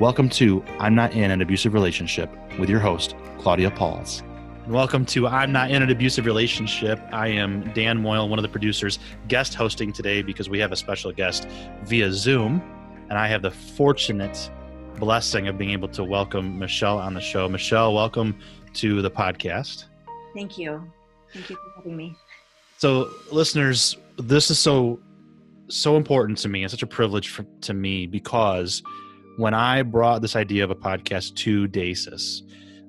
Welcome to I'm Not in an Abusive Relationship with your host, Claudia Pauls. And welcome to I'm Not in an Abusive Relationship. I am Dan Moyle, one of the producers, guest hosting today because we have a special guest via Zoom. And I have the fortunate blessing of being able to welcome Michelle on the show. Michelle, welcome to the podcast. Thank you. Thank you for having me. So, listeners, this is so so important to me and such a privilege for, to me because when I brought this idea of a podcast to DASIS,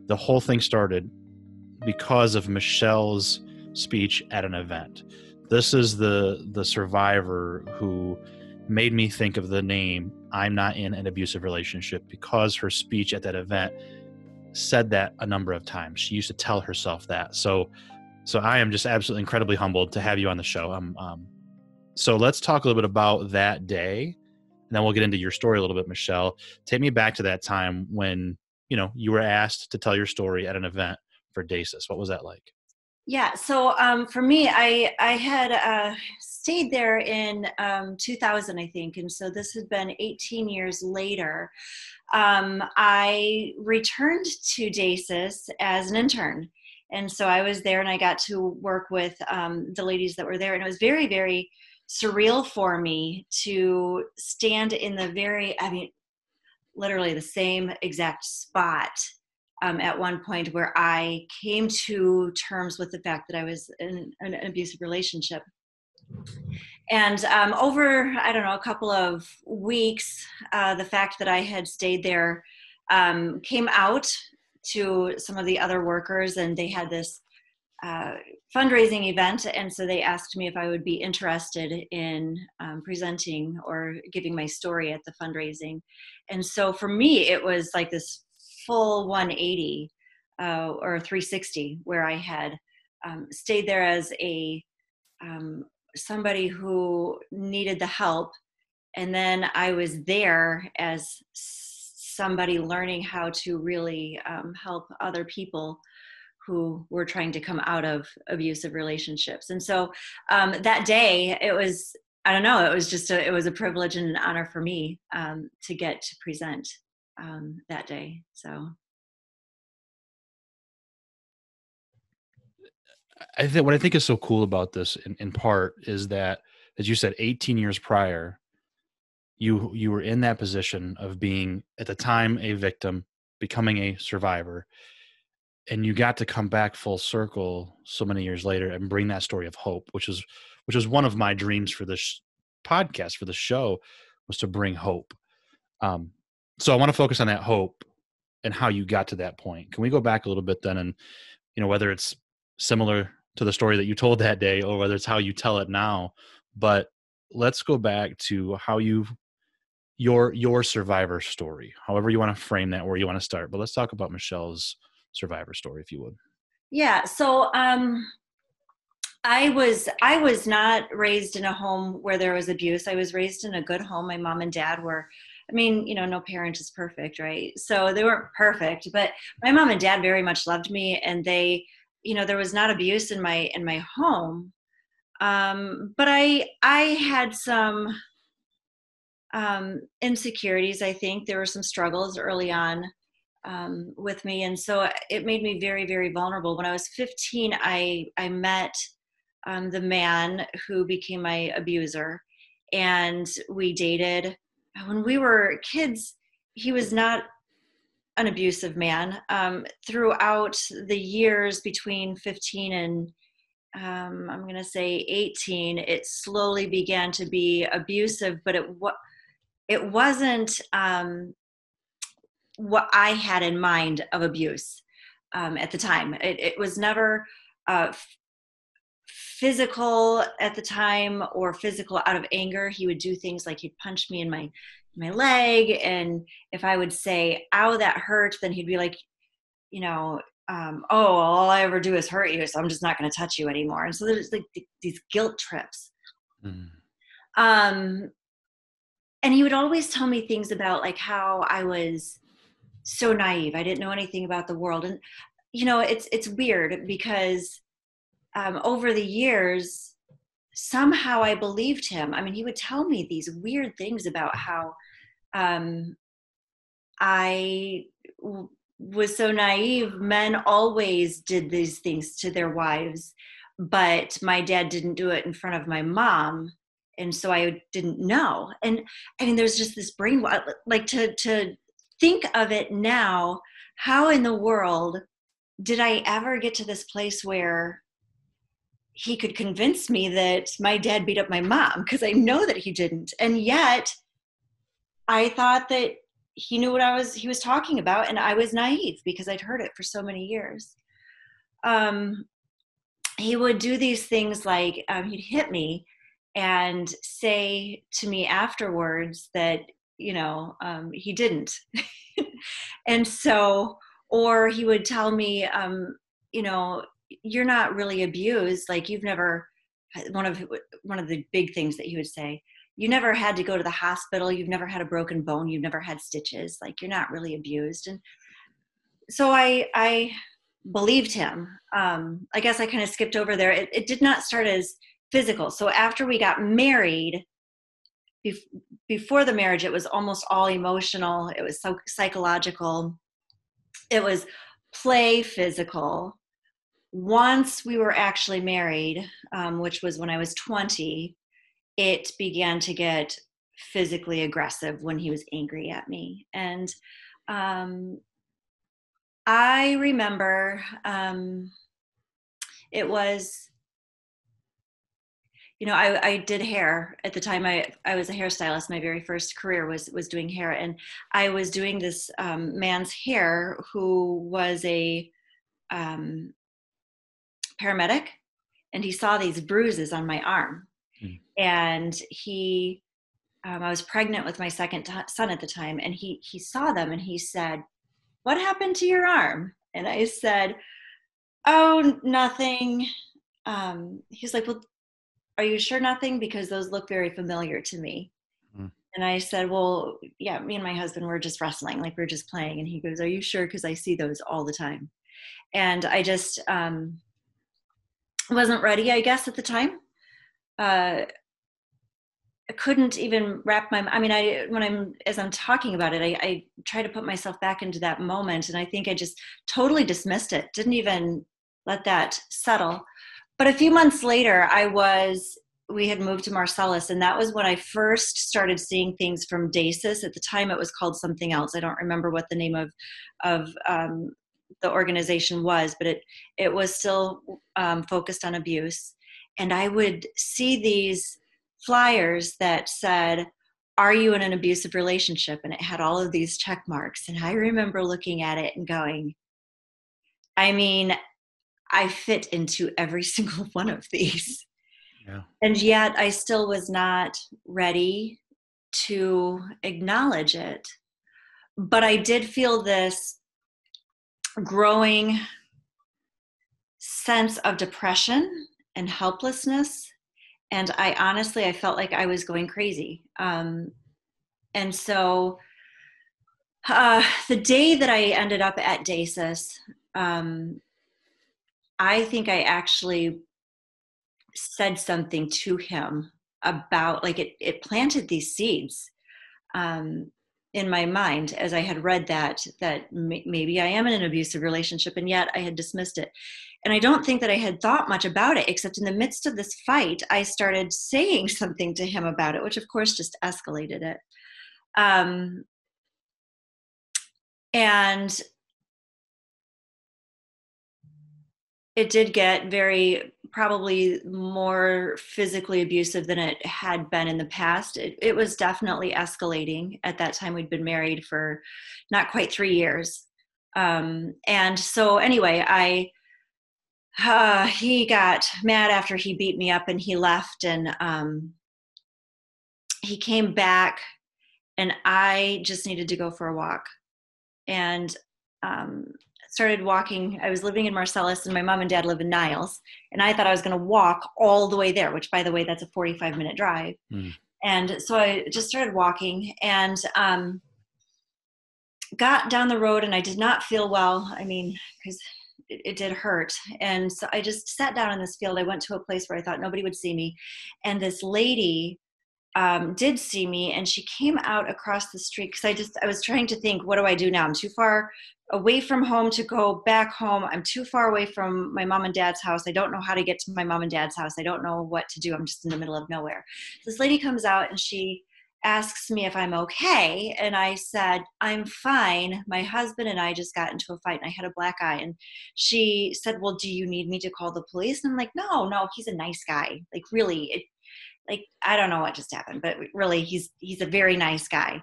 the whole thing started because of Michelle's speech at an event. This is the the survivor who made me think of the name I'm not in an abusive relationship because her speech at that event said that a number of times. She used to tell herself that. So, so I am just absolutely incredibly humbled to have you on the show. Um, um, so let's talk a little bit about that day, and then we'll get into your story a little bit, Michelle. Take me back to that time when you know you were asked to tell your story at an event for DASIS. What was that like? Yeah, so um, for me, I I had uh, stayed there in um, 2000, I think, and so this had been 18 years later. Um, I returned to DASIS as an intern, and so I was there, and I got to work with um, the ladies that were there, and it was very, very surreal for me to stand in the very, I mean, literally the same exact spot um, at one point where I came to terms with the fact that I was in an abusive relationship. And um, over, I don't know, a couple of weeks, uh, the fact that I had stayed there um, came out to some of the other workers, and they had this uh, fundraising event. And so they asked me if I would be interested in um, presenting or giving my story at the fundraising. And so for me, it was like this full 180 uh, or 360 where I had um, stayed there as a um, somebody who needed the help and then I was there as somebody learning how to really um, help other people who were trying to come out of abusive relationships and so um, that day it was i don't know it was just a it was a privilege and an honor for me um, to get to present um, that day. So I think what I think is so cool about this in, in part is that, as you said, 18 years prior, you you were in that position of being at the time a victim, becoming a survivor, and you got to come back full circle so many years later and bring that story of hope, which is which was one of my dreams for this podcast for the show was to bring hope. Um, so I want to focus on that hope and how you got to that point. Can we go back a little bit then and you know whether it's similar to the story that you told that day or whether it's how you tell it now, but let's go back to how you your your survivor story. However you want to frame that where you want to start. But let's talk about Michelle's survivor story if you would. Yeah, so um I was I was not raised in a home where there was abuse. I was raised in a good home. My mom and dad were I mean, you know, no parent is perfect, right? So they weren't perfect, but my mom and dad very much loved me and they, you know, there was not abuse in my in my home. Um, but I I had some um, insecurities, I think. There were some struggles early on um, with me. And so it made me very, very vulnerable. When I was 15, I, I met um, the man who became my abuser and we dated when we were kids, he was not an abusive man. Um, throughout the years between 15 and um, I'm going to say 18, it slowly began to be abusive, but it it wasn't um, what I had in mind of abuse um, at the time. It, it was never uh, physical at the time or physical out of anger. He would do things like he'd punch me in my my leg, and if I would say "ow, that hurt," then he'd be like, you know, um, oh, all I ever do is hurt you, so I'm just not going to touch you anymore. And so there's like th- these guilt trips. Mm. Um, and he would always tell me things about like how I was so naive. I didn't know anything about the world, and you know, it's it's weird because um, over the years, somehow I believed him. I mean, he would tell me these weird things about how um, I was so naive. Men always did these things to their wives, but my dad didn't do it in front of my mom. And so I didn't know. And I mean, there's just this brain, like to, to think of it now, how in the world did I ever get to this place where he could convince me that my dad beat up my mom? Because I know that he didn't. And yet I thought that he knew what I was he was talking about, and I was naive because I'd heard it for so many years. Um, he would do these things like um, he'd hit me and say to me afterwards that you know um, he didn't, and so or he would tell me um, you know you're not really abused. Like you've never one of one of the big things that he would say you never had to go to the hospital. You've never had a broken bone. You've never had stitches. Like you're not really abused. And so i i believed him. Um i guess i kind of skipped over there. It, it did not start as physical. So after we got married before the marriage it was almost all emotional. It was so psychological. It was play physical. Once we were actually married um, which was when i was 20 it began to get physically aggressive when he was angry at me. And um, I remember um, it was, you know, I, I did hair at the time. I, I was a hairstylist. My very first career was was doing hair, and I was doing this um, man's hair who was a um, paramedic, and he saw these bruises on my arm and he um, i was pregnant with my second t- son at the time and he he saw them and he said what happened to your arm and i said oh nothing um, he's like well are you sure nothing? Because those look very familiar to me. Mm. and i said well yeah me and my husband were just wrestling like we are just playing. And he goes are you sure? Because i see those all the time. And i just um, wasn't ready i guess at the time. Uh, I couldn't even wrap my i mean i when i'm as i'm talking about it I, I try to put myself back into that moment and i think i just totally dismissed it. Didn't even let that settle but a few months later i was we had moved to marcellus and that was when i first started seeing things from dasis at the time it was called something else i don't remember what the name of of um, the organization was but it it was still um, focused on abuse and i would see these flyers that said, Are you in an abusive relationship? And it had all of these check marks. And I remember looking at it and going, I mean, I fit into every single one of these. Yeah. And yet I still was not ready to acknowledge it. But I did feel this growing sense of depression and helplessness and i honestly i felt like i was going crazy um, and so uh, the day that i ended up at dasis um, i think i actually said something to him about like it, it planted these seeds um, in my mind as i had read that that m- maybe i am in an abusive relationship and yet i had dismissed it and I don't think that I had thought much about it, except in the midst of this fight, I started saying something to him about it, which of course just escalated it. Um, and it did get very probably more physically abusive than it had been in the past. It, it was definitely escalating. At that time we'd been married for not quite three years. Um, and so anyway i uh, he got mad after he beat me up and he left and um, he came back and i just needed to go for a walk. And um, started walking. I was living in Marcellus, and my mom and dad live in Niles, and I thought I was going to walk all the way there. Which, by the way, that's a forty-five minute drive. Mm. And so I just started walking, and um, got down the road, and I did not feel well. I mean, because it, it, did hurt. And so I just sat down in this field. I went to a place where I thought nobody would see me. And this lady um, did see me and she came out across the street because I just I was trying to think what do I do now I'm too far away from home to go back home. I'm too far away from my mom and dad's house. I don't know how to get to my mom and dad's house. I don't know what to do. I'm just in the middle of nowhere. This lady comes out and she asks me if I'm okay. And I said I'm fine. My husband and I just got into a fight and I had a black eye. And she said well do you need me to call the police? And I'm like no no he's a nice guy. Like really it like I don't know what just happened, but really he's he's a very nice guy.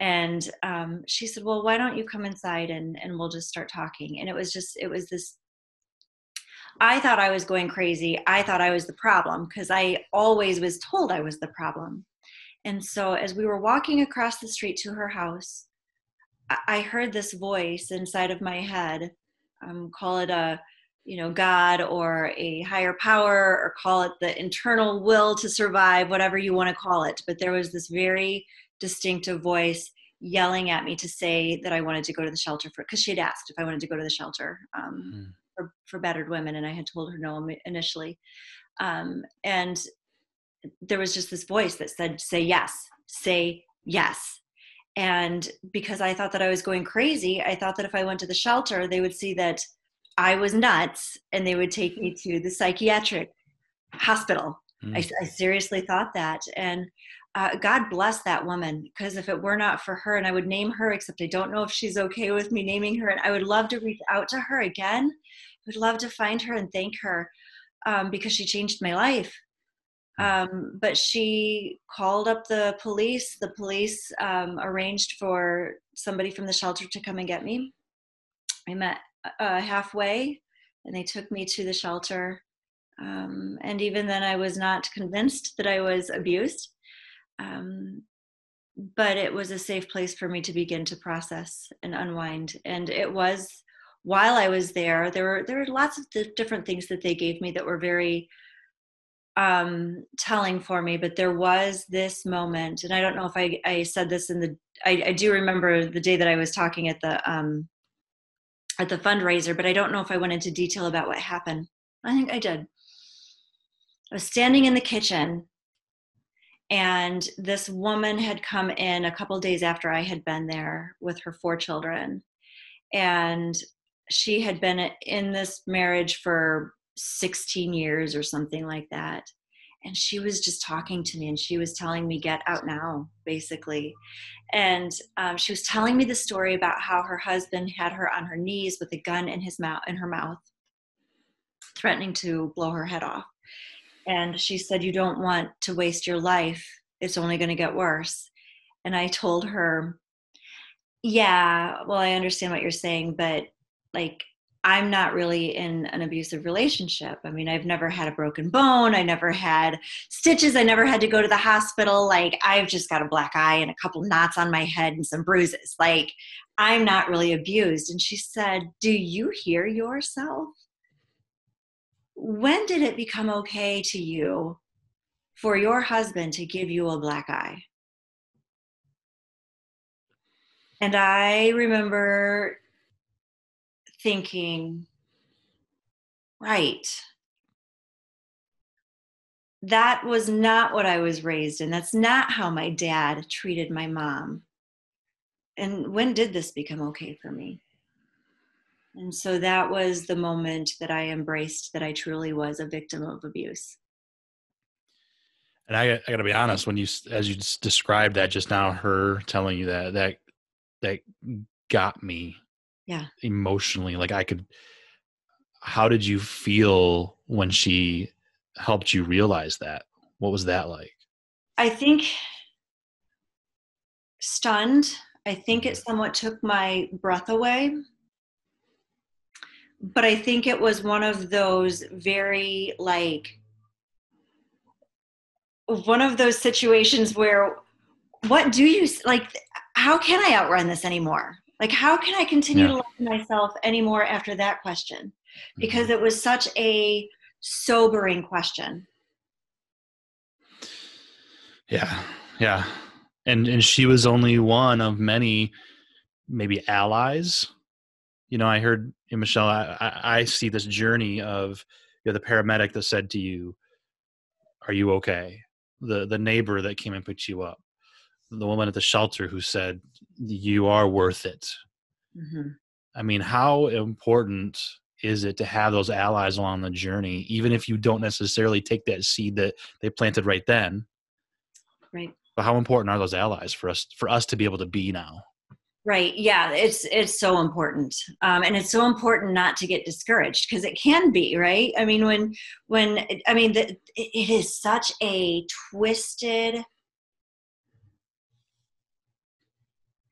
And um, she said, well, why don't you come inside and and we'll just start talking. And it was just it was this. I thought I was going crazy. I thought I was the problem because I always was told I was the problem. And so as we were walking across the street to her house, I heard this voice inside of my head. Um, call it a you know god or a higher power or call it the internal will to survive whatever you want to call it but there was this very distinctive voice yelling at me to say that i wanted to go to the shelter for because she had asked if i wanted to go to the shelter um, mm. for, for battered women and i had told her no initially um, and there was just this voice that said say yes say yes and because i thought that i was going crazy i thought that if i went to the shelter they would see that I was nuts and they would take me to the psychiatric hospital. Mm. I, I, seriously thought that. And uh, God bless that woman because if it were not for her, and I would name her, except I don't know if she's okay with me naming her, and I would love to reach out to her again. I would love to find her and thank her um, because she changed my life. Mm. Um, but she called up the police. The police um, arranged for somebody from the shelter to come and get me. I met uh, halfway and they took me to the shelter. Um, and even then, I was not convinced that I was abused. Um, but it was a safe place for me to begin to process and unwind. And it was while I was there, there were there were lots of different things that they gave me that were very um, telling for me. But there was this moment, and I don't know if I, I said this in the. I, I do remember the day that I was talking at the um, at the fundraiser, but I don't know if I went into detail about what happened. I think I did. I was standing in the kitchen and this woman had come in a couple days after I had been there with her four children. And she had been in this marriage for 16 years or something like that. And she was just talking to me and she was telling me get out now basically. And um, she was telling me the story about how her husband had her on her knees with a gun in his mouth in her mouth threatening to blow her head off and she said you don't want to waste your life it's only going to get worse and i told her yeah well i understand what you're saying but like I'm not really in an abusive relationship. I mean, I've never had a broken bone. I never had stitches. I never had to go to the hospital. Like, I've just got a black eye and a couple knots on my head and some bruises. Like, I'm not really abused. And she said, Do you hear yourself? When did it become okay to you for your husband to give you a black eye? And I remember thinking, right, that was not what I was raised in. That's not how my dad treated my mom. And when did this become okay for me? And so that was the moment that I embraced that I truly was a victim of abuse. And I, I got to be honest, when you, as you described that just now, her telling you that, that, that got me yeah. emotionally like i could how did you feel when she helped you realize that? What was that like? I think stunned. I think it mm-hmm. somewhat took my breath away but i think it was one of those very like one of those situations where what do you like how can i outrun this anymore? Like how can i continue yeah. to love myself anymore after that question? Because mm-hmm. it was such a sobering question. Yeah. Yeah. And and she was only one of many maybe allies. You know i heard michelle i i, I see this journey of you know, the paramedic that said to you are you okay? The the neighbor that came and picked you up. The woman at the shelter who said you are worth it. Mm-hmm. i mean how important is it to have those allies along the journey even if you don't necessarily take that seed that they planted right then? Right. But how important are those allies for us for us to be able to be now right yeah it's it's so important um, and it's so important not to get discouraged because it can be right? I mean when when i mean the, it is such a twisted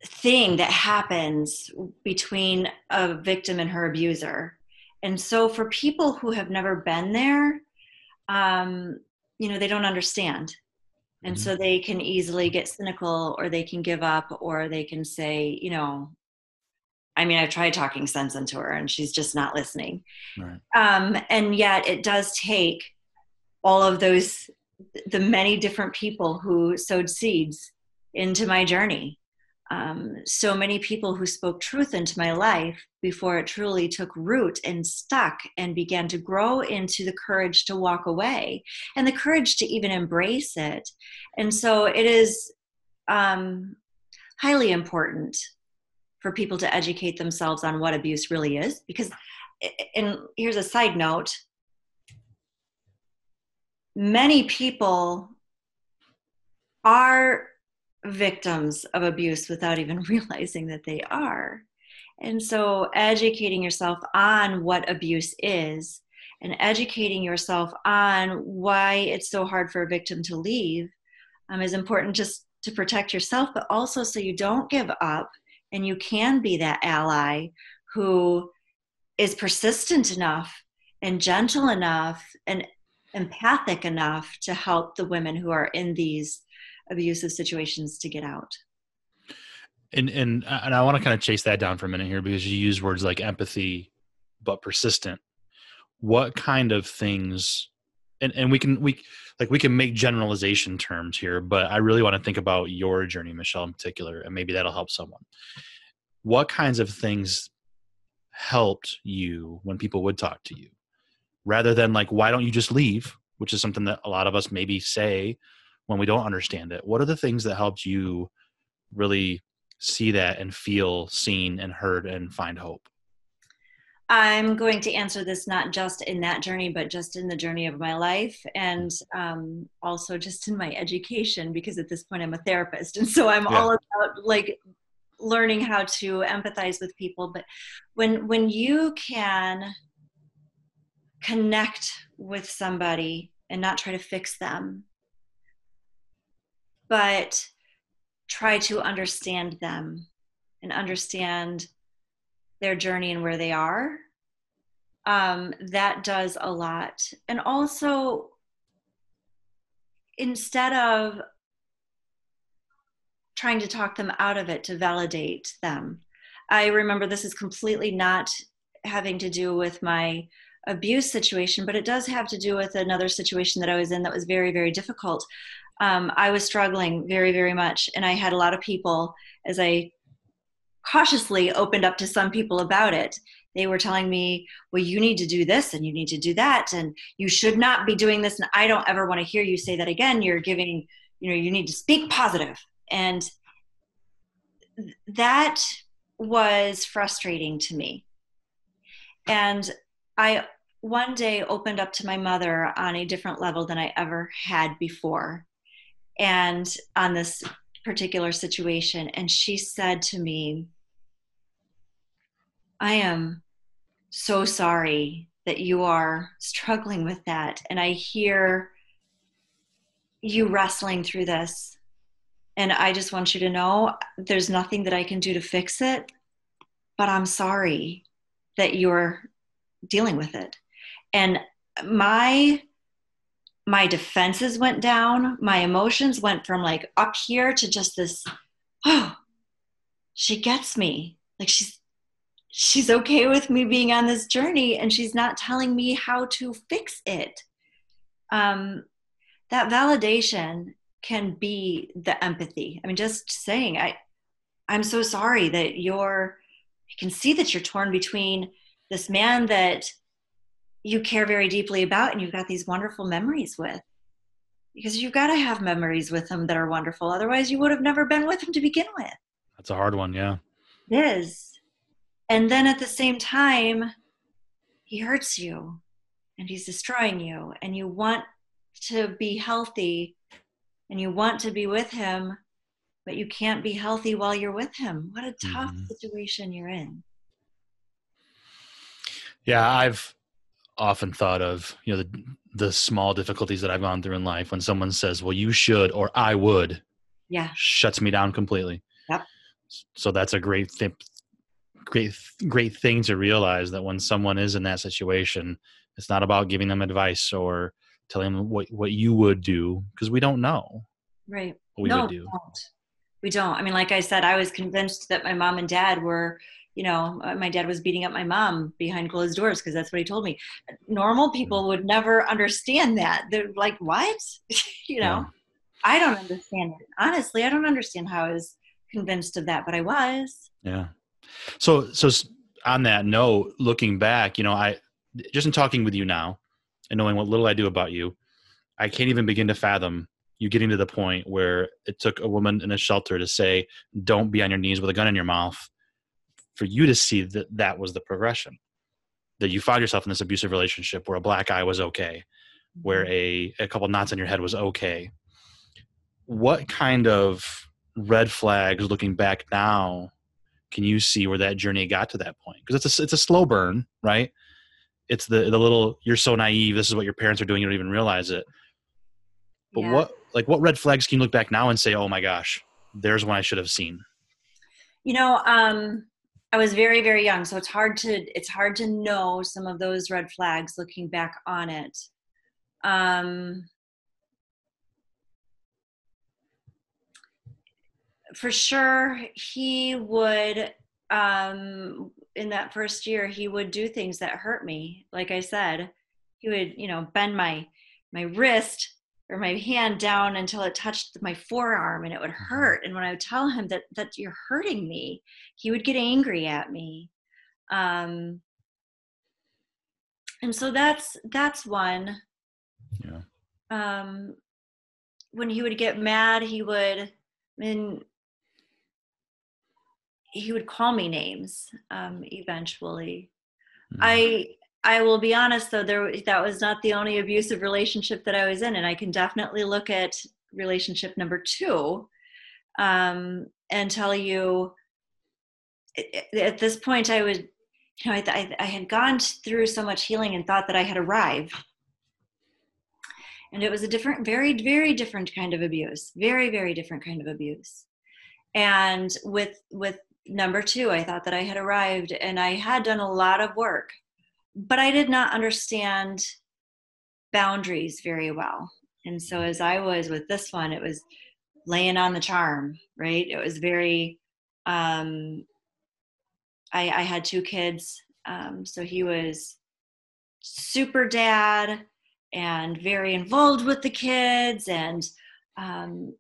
thing that happens between a victim and her abuser and so for people who have never been there um, you know they don't understand and mm-hmm. so they can easily get cynical or they can give up or they can say you know i mean i've tried talking sense into her and she's just not listening right. um, and yet it does take all of those the many different people who sowed seeds into my journey um, so many people who spoke truth into my life before it truly took root and stuck and began to grow into the courage to walk away and the courage to even embrace it. And so it is um, highly important for people to educate themselves on what abuse really is because and here's a side note many people are victims of abuse without even realizing that they are. And so, educating yourself on what abuse is and educating yourself on why it's so hard for a victim to leave um, is important just to protect yourself, but also so you don't give up and you can be that ally who is persistent enough and gentle enough and empathic enough to help the women who are in these abusive situations to get out. And and uh, and i want to kind of chase that down for a minute here because you use words like empathy but persistent. What kind of things and and we can we like we can make generalization terms here but i really want to think about your journey michelle in particular and maybe that'll help someone. What kinds of things helped you when people would talk to you? Rather than like why don't you just leave which is something that a lot of us maybe say when we don't understand it? What are the things that helped you really see that and feel seen and heard and find hope? I'm going to answer this not just in that journey but just in the journey of my life and um, also just in my education because at this point i'm a therapist. And so i'm yeah. all about like learning how to empathize with people. But when when you can connect with somebody and not try to fix them but try to understand them and understand their journey and where they are. Um, that does a lot. And also, instead of trying to talk them out of it to validate them, I remember this is completely not having to do with my abuse situation, but it does have to do with another situation that I was in that was very, very difficult um, I was struggling very, very much. And I had a lot of people, as I cautiously opened up to some people about it, they were telling me, well, you need to do this and you need to do that. And you should not be doing this. And I don't ever want to hear you say that again. You're giving, you know, you need to speak positive. And that was frustrating to me. And I one day opened up to my mother on a different level than I ever had before and on this particular situation and she said to me I am so sorry that you are struggling with that. And I hear you wrestling through this. And I just want you to know there's nothing that I can do to fix it, but I'm sorry that you're dealing with it. And my my defenses went down, my emotions went from like up here to just this oh, she gets me. Like she's she's okay with me being on this journey and she's not telling me how to fix it. Um, that validation can be the empathy. I mean, just saying, I, I'm so sorry that you're, I can see that you're torn between this man that you care very deeply about and you've got these wonderful memories with. Because you've got to have memories with them that are wonderful. Otherwise, you would have never been with him to begin with. That's a hard one, yeah. It is and then at the same time he hurts you and he's destroying you and you want to be healthy and you want to be with him but you can't be healthy while you're with him what a tough mm-hmm. situation you're in yeah i've often thought of you know the the small difficulties that i've gone through in life when someone says well you should or i would yeah. shuts me down completely. Yep. So that's a great th- great great thing to realize that when someone is in that situation it's not about giving them advice or telling them what what you would do because we don't know right. we no, would do. we don't. we don't. I mean like i said i was convinced that my mom and dad were you know uh, my dad was beating up my mom behind closed doors because that's what he told me. Normal people mm. would never understand that. They're like what? You know? Yeah. i don't understand it. Honestly i don't understand how i was convinced of that but i was. Yeah. So, so on that note, looking back, you know, I just in talking with you now and knowing what little I do about you, I can't even begin to fathom you getting to the point where it took a woman in a shelter to say, "Don't be on your knees with a gun in your mouth," for you to see that that was the progression. That you found yourself in this abusive relationship where a black eye was okay, where mm-hmm. a a couple knots in your head was okay. What kind of red flags, looking back now, can you see where that journey got to that point? Because it's a it's a slow burn, right? It's the the little you're so naive. This is what your parents are doing. You don't even realize it. But yeah. what like what red flags can you look back now and say, oh my gosh, there's one I should have seen? You know, um, I was very very young, so it's hard to it's hard to know some of those red flags looking back on it. Um, for sure he would um in that first year he would do things that hurt me like i said he would you know bend my my wrist or my hand down until it touched my forearm and it would mm-hmm. hurt and when i would tell him that that you're hurting me he would get angry at me um and so that's that's one yeah um when he would get mad he would I mean he would call me names um, eventually. Mm-hmm. I I will be honest though, there that was not the only abusive relationship that I was in, and I can definitely look at relationship number two um, and tell you. At this point, I would, you know, I, I had gone through so much healing and thought that I had arrived, and it was a different, very, very different kind of abuse, very, very different kind of abuse and with with number two, I thought that I had arrived and I had done a lot of work, but I did not understand boundaries very well. And so, as I was with this one, it was laying on the charm, right? It was very, um, I, I had two kids. Um, so he was super dad and very involved with the kids and, um,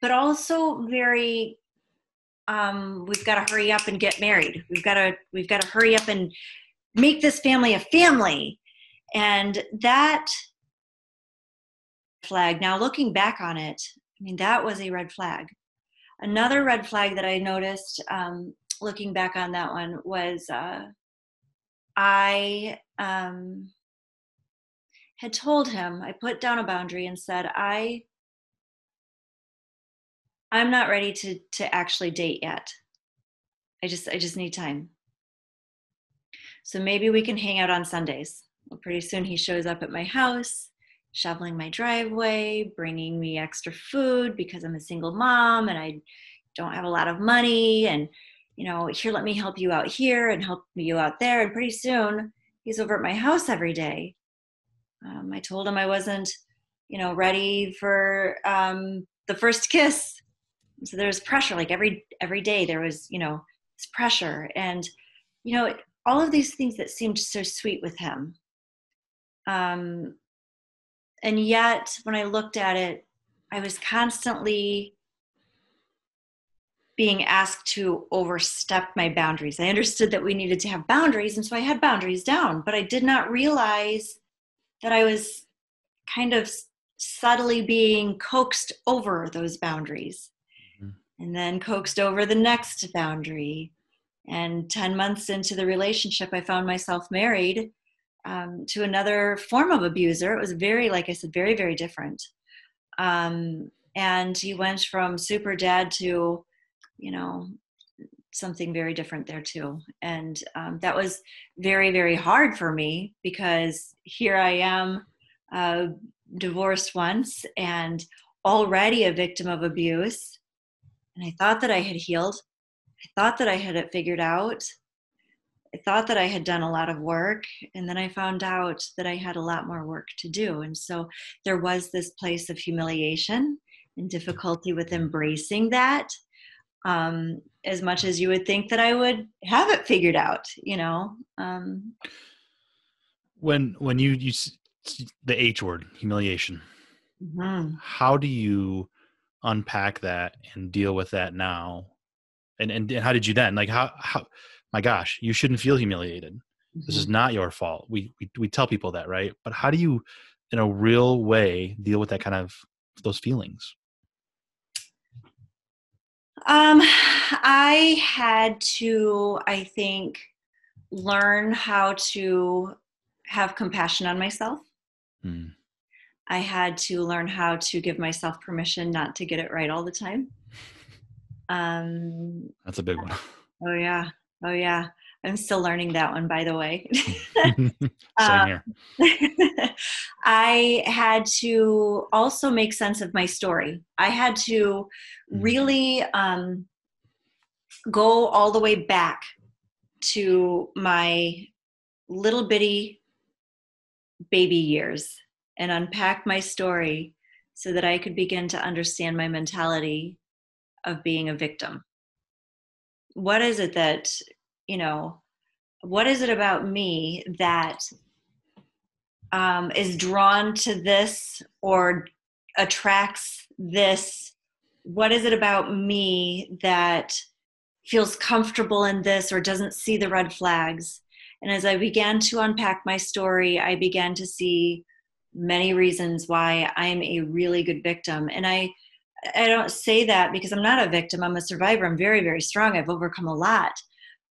but also very um, we've got to hurry up and get married. We've got to we've got to hurry up and make this family a family. And that flag. Now looking back on it, I mean that was a red flag. Another red flag that I noticed um, looking back on that one was uh, I um, had told him I put down a boundary and said I I'm not ready to to actually date yet. I just I just need time. So maybe we can hang out on Sundays. Well, pretty soon he shows up at my house, shoveling my driveway, bringing me extra food because I'm a single mom and I don't have a lot of money. And, you know, here, let me help you out here and help you out there. And pretty soon he's over at my house every day. Um, I told him I wasn't, you know, ready for um, the first kiss. So there was pressure, like every every day there was, you know, this pressure, and you know, all of these things that seemed so sweet with him. Um, and yet, when I looked at it, I was constantly being asked to overstep my boundaries. I understood that we needed to have boundaries, and so I had boundaries down, but I did not realize that I was kind of subtly being coaxed over those boundaries mm-hmm. and then coaxed over the next boundary. And 10 months into the relationship, I found myself married um, to another form of abuser. It was very, like I said, very, very different. Um, and he went from super dad to, you know, something very different there too. And um, that was very, very hard for me because here I am, uh, divorced once and already a victim of abuse. And I thought that I had healed. I thought that I had it figured out. I thought that I had done a lot of work. And then I found out that I had a lot more work to do. And so there was this place of humiliation and difficulty with embracing that um, as much as you would think that I would have it figured out, you know. Um, when when you use the H word, humiliation. Mm-hmm. How do you unpack that and deal with that now? And, and and how did you then? Like how how my gosh, you shouldn't feel humiliated. Mm-hmm. This is mm-hmm. not your fault. We, we we tell people that, right? But how do you in a real way deal with that kind of those feelings? Um, I had to, I think, learn how to have compassion on myself. Mm. I had to learn how to give myself permission not to get it right all the time. Um, That's a big one. Oh, yeah. Oh, yeah. I'm still learning that one, by the way. Same um, here. I had to also make sense of my story. I had to mm. really um, go all the way back to my little bitty baby years and unpack my story so that I could begin to understand my mentality of being a victim. What is it that you know, what is it about me that um, is drawn to this or attracts this? What is it about me that feels comfortable in this or doesn't see the red flags? And as I began to unpack my story, I began to see many reasons why I'm a really good victim. And I I don't say that because I'm not a victim. I'm a survivor. I'm very, very strong. I've overcome a lot.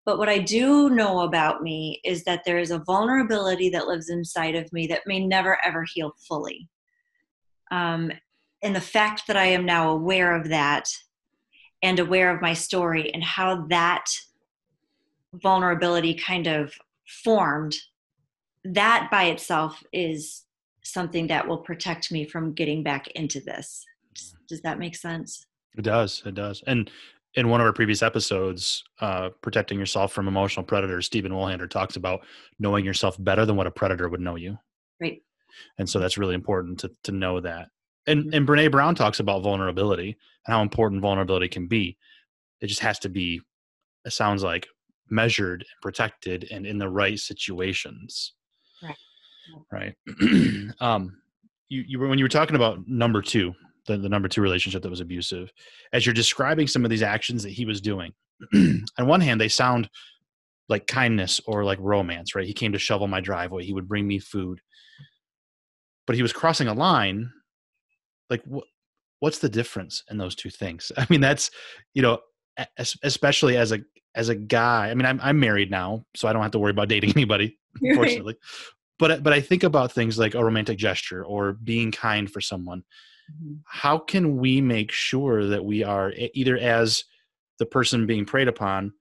But what I do know about me is that there is a vulnerability that lives inside of me that may never ever heal fully. Um, and the fact that I am now aware of that and aware of my story and how that vulnerability kind of formed, that by itself is something that will protect me from getting back into this. Does that make sense? It does. It does. And in one of our previous episodes, uh, protecting yourself from emotional predators, Stephen Woolhandler talks about knowing yourself better than what a predator would know you. Right. And so that's really important to to know that. And mm-hmm. and Brene Brown talks about vulnerability and how important vulnerability can be. It just has to be, it sounds like, measured and protected and in the right situations. Right. Right. um, you you were when you were talking about number two, the, the number two relationship that was abusive as you're describing some of these actions that he was doing on one hand they sound like kindness or like romance right? He came to shovel my driveway he would bring me food. But he was crossing a line like wh- what's the difference in those two things? I mean that's you know especially as a as a guy i mean i'm, I'm married now so i don't have to worry about dating anybody unfortunately right. but but i think about things like a romantic gesture or being kind for someone Mm-hmm. how can we make sure that we are either as the person being preyed upon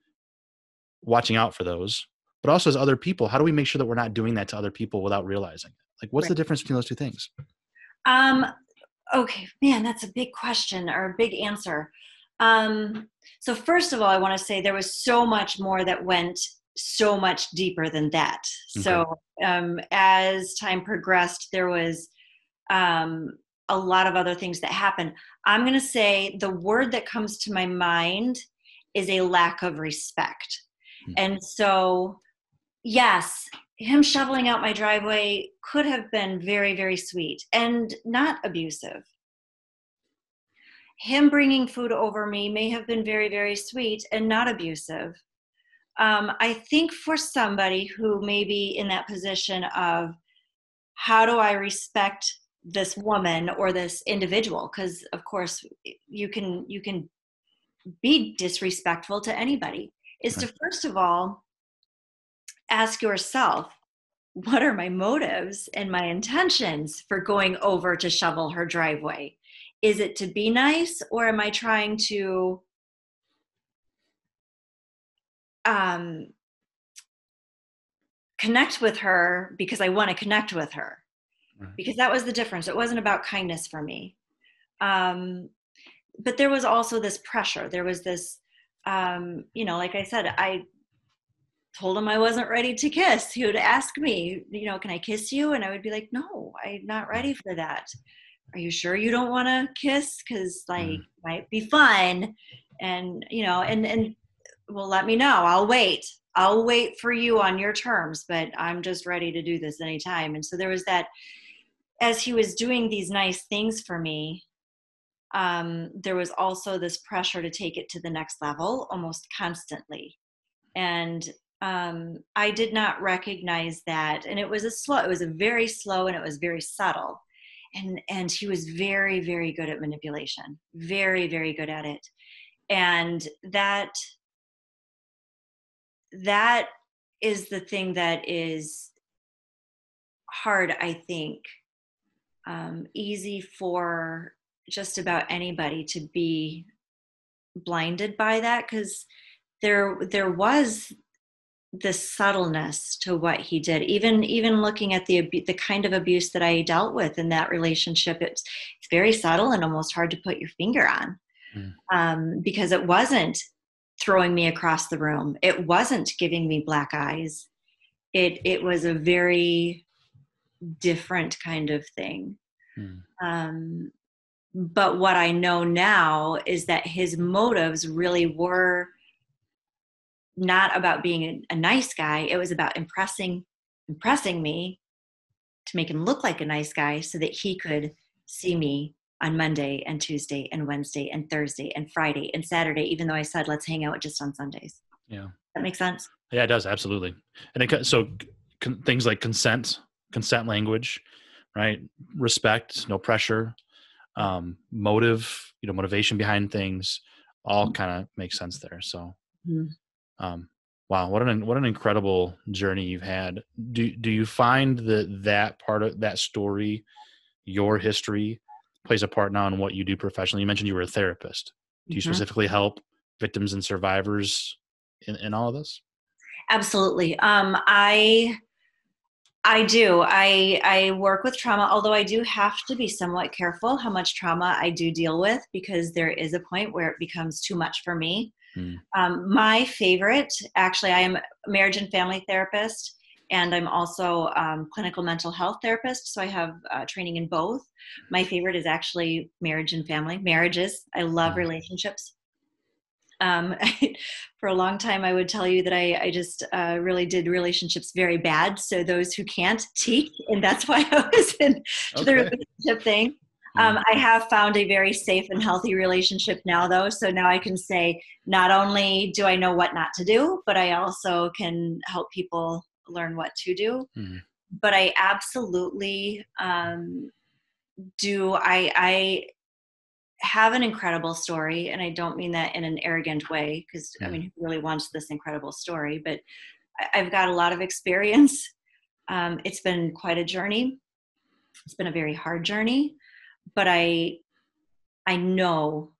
watching out for those but also as other people how do we make sure that we're not doing that to other people without realizing it like what's Right. the difference between those two things Um, okay, man, that's a big question or a big answer. Um, so first of all, I want to say there was so much more that went so much deeper than that. So um, as time progressed, there was um, a lot of other things that happen. I'm going to say the word that comes to my mind is a lack of respect. Hmm. And so, yes, him shoveling out my driveway could have been very, very sweet and not abusive. Him bringing food over me may have been very, very sweet and not abusive. Um, I think for somebody who may be in that position of how do I respect this woman or this individual? Because of course you can you can be disrespectful to anybody. Is to first of all ask yourself what are my motives and my intentions for going over to shovel her driveway? Is it to be nice or am I trying to um, connect with her because I want to connect with her? Right. Because that was the difference. It wasn't about kindness for me. Um, but there was also this pressure. There was this, um, you know, like I said, I told him I wasn't ready to kiss. He would ask me, you know, can I kiss you? And I would be like, no, I'm not ready for that. Are you sure you don't want to kiss? Because like Mm. might be fun, and you know, and and well, let me know. I'll wait. I'll wait for you on your terms, but I'm just ready to do this anytime. And so there was that. As he was doing these nice things for me, um, there was also this pressure to take it to the next level almost constantly. And um, I did not recognize that. And it was a slow, it was a very slow and it was very subtle. And, and he was very, very good at manipulation, very, very good at it. And that, that is the thing that is hard, I think, um, easy for just about anybody to be blinded by that because there there was this subtleness to what he did. Even even looking at the the kind of abuse that i dealt with in that relationship it's it's very subtle and almost hard to put your finger on Mm. um, because it wasn't throwing me across the room. It wasn't giving me black eyes. It it was a very different kind of thing Mm. um, but what I know now is that his motives really were not about being a, a nice guy. It was about impressing impressing me to make him look like a nice guy so that he could see me on Monday and Tuesday and Wednesday and Thursday and Friday and Saturday, even though I said let's hang out just on Sundays. yeah That makes sense? Yeah, it does absolutely. And it, so con- things like consent, consent language, right? Respect, no pressure, um, motive, you know, motivation behind things, all kind of makes sense there. So, Mhm. um, wow, what an what an incredible journey you've had. Do do you find that that part of that story, your history, plays a part now in what you do professionally? You mentioned you were a therapist. Do you Mhm. specifically help victims and survivors in, in all of this? Absolutely. Um, I I do. I I work with trauma, although I do have to be somewhat careful how much trauma I do deal with because there is a point where it becomes too much for me. Mm. Um, my favorite, actually, I am a marriage and family therapist, and I'm also um, clinical mental health therapist. So I have uh, training in both. My favorite is actually marriage and family. Marriages. I love Mm. relationships. Um, for a long time, I would tell you that I, I just uh, really did relationships very bad. So those who can't teach, and that's why I was in to the relationship thing. Um, I have found a very safe and healthy relationship now, though. So now I can say not only do I know what not to do, but I also can help people learn what to do. Mhm. But I absolutely um, do. I, I have an incredible story, and I don't mean that in an arrogant way, because I mean, who really wants this incredible story? But I've got a lot of experience. Um, it's been quite a journey. It's been a very hard journey, but I, I know,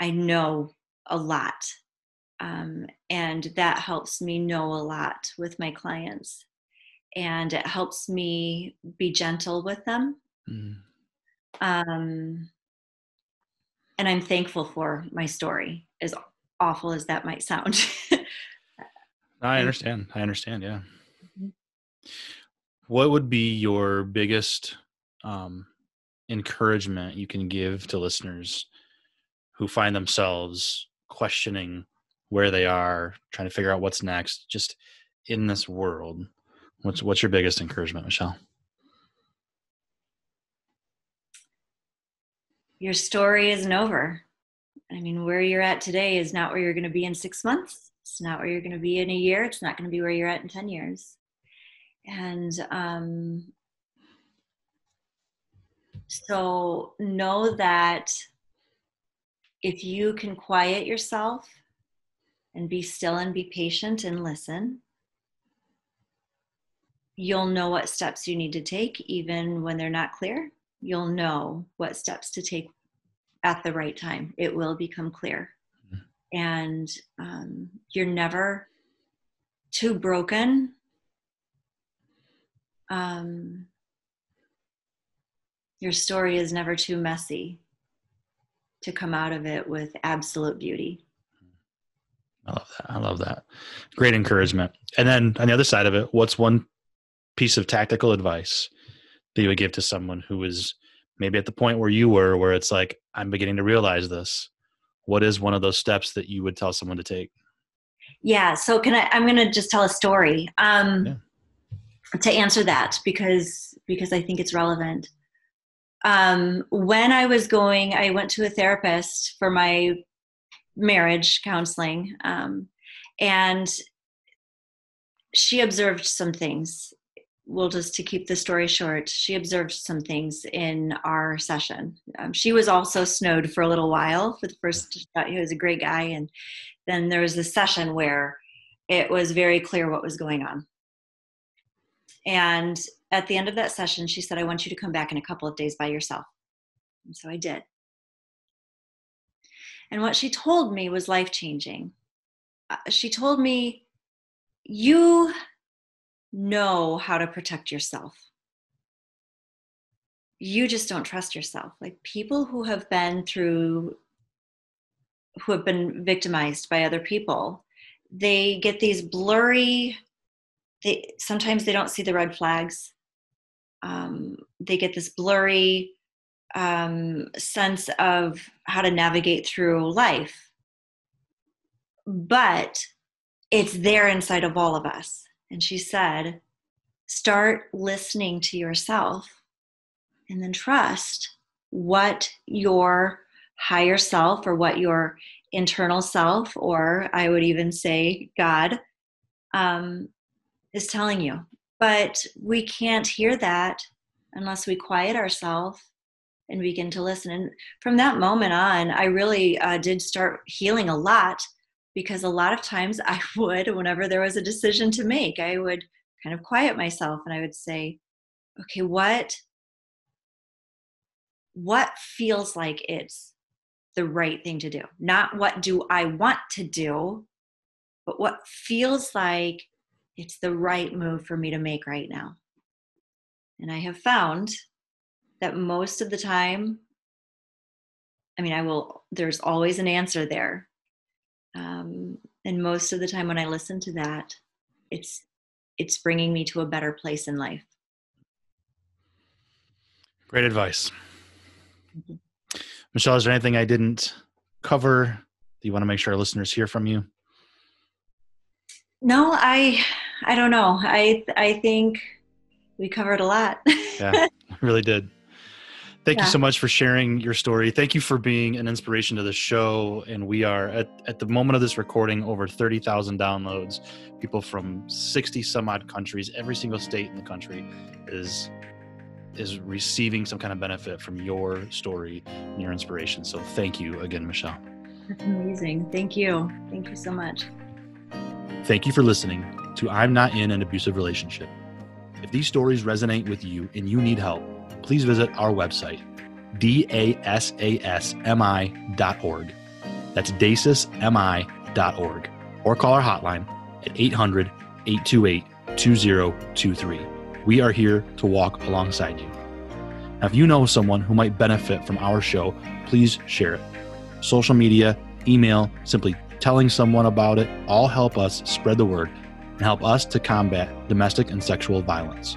I know a lot Um, and that helps me know a lot with my clients. And it helps me be gentle with them. Mm. Um, and I'm thankful for my story, as awful as that might sound. I understand. I understand. Yeah. Mm-hmm. What would be your biggest um, encouragement you can give to listeners who find themselves questioning where they are, trying to figure out what's next, just in this world? What's what's your biggest encouragement, Michelle? Your story isn't over. I mean, where you're at today is not where you're going to be in six months. It's not where you're going to be in a year. It's not going to be where you're at in 10 years. And um, so know that if you can quiet yourself and be still and be patient and listen, you'll know what steps you need to take even when they're not clear. You'll know what steps to take at the right time. It will become clear. Mm-hmm. And um, you're never too broken. Um, your story is never too messy to come out of it with absolute beauty. I love that. I love that. Great encouragement. And then on the other side of it, what's one piece of tactical advice that you would give to someone who is maybe at the point where you were, where it's like, I'm beginning to realize this? What is one of those steps that you would tell someone to take? Yeah. So can I, I'm going to just tell a story um, yeah. to answer that because, because I think it's relevant. Um, when I was going, I went to a therapist for my marriage counseling. Um, and she observed some things. Well, just to keep the story short, she observed some things in our session. Um, she was also snowed for a little while. For the first, he was a great guy, and then there was this session where it was very clear what was going on. And at the end of that session, she said, "I want you to come back in a couple of days by yourself." And so I did. And what she told me was life changing. Uh, she told me, You know how to protect yourself. You just don't trust yourself. Like people who have been through, who have been victimized by other people, they get these blurry, they sometimes they don't see the red flags. Um, they get this blurry um, sense of how to navigate through life. But it's there inside of all of us. And she said, start listening to yourself and then trust what your higher self or what your internal self, or I would even say God, um, is telling you. But we can't hear that unless we quiet ourselves and begin to listen. And from that moment on, I really uh, did start healing a lot because a lot of times I would, whenever there was a decision to make, I would kind of quiet myself and I would say, okay, what what feels like it's the right thing to do? Not what do I want to do, but what feels like it's the right move for me to make right now. And I have found that most of the time, I mean, I will, there's always an answer there. And most of the time when I listen to that, it's, it's bringing me to a better place in life. Great advice. Michelle, is there anything I didn't cover that you want to make sure our listeners hear from you? No, I I don't know. I I think we covered a lot. yeah, really did. Thank yeah. you so much for sharing your story. Thank you for being an inspiration to the show. And we are at, at the moment of this recording over 30,000 downloads. People from 60 some odd countries, every single state in the country is is receiving some kind of benefit from your story and your inspiration. So thank you again, Michelle. That's amazing. Thank you. Thank you so much. Thank you for listening to I'm Not in an Abusive Relationship. If these stories resonate with you and you need help, please visit our website, dasasmi.org. That's dasasmi.org. or call our hotline at 800 828 2023. We are here to walk alongside you. Now, if you know someone who might benefit from our show, please share it. Social media, email, simply telling someone about it all help us spread the word and help us to combat domestic and sexual violence.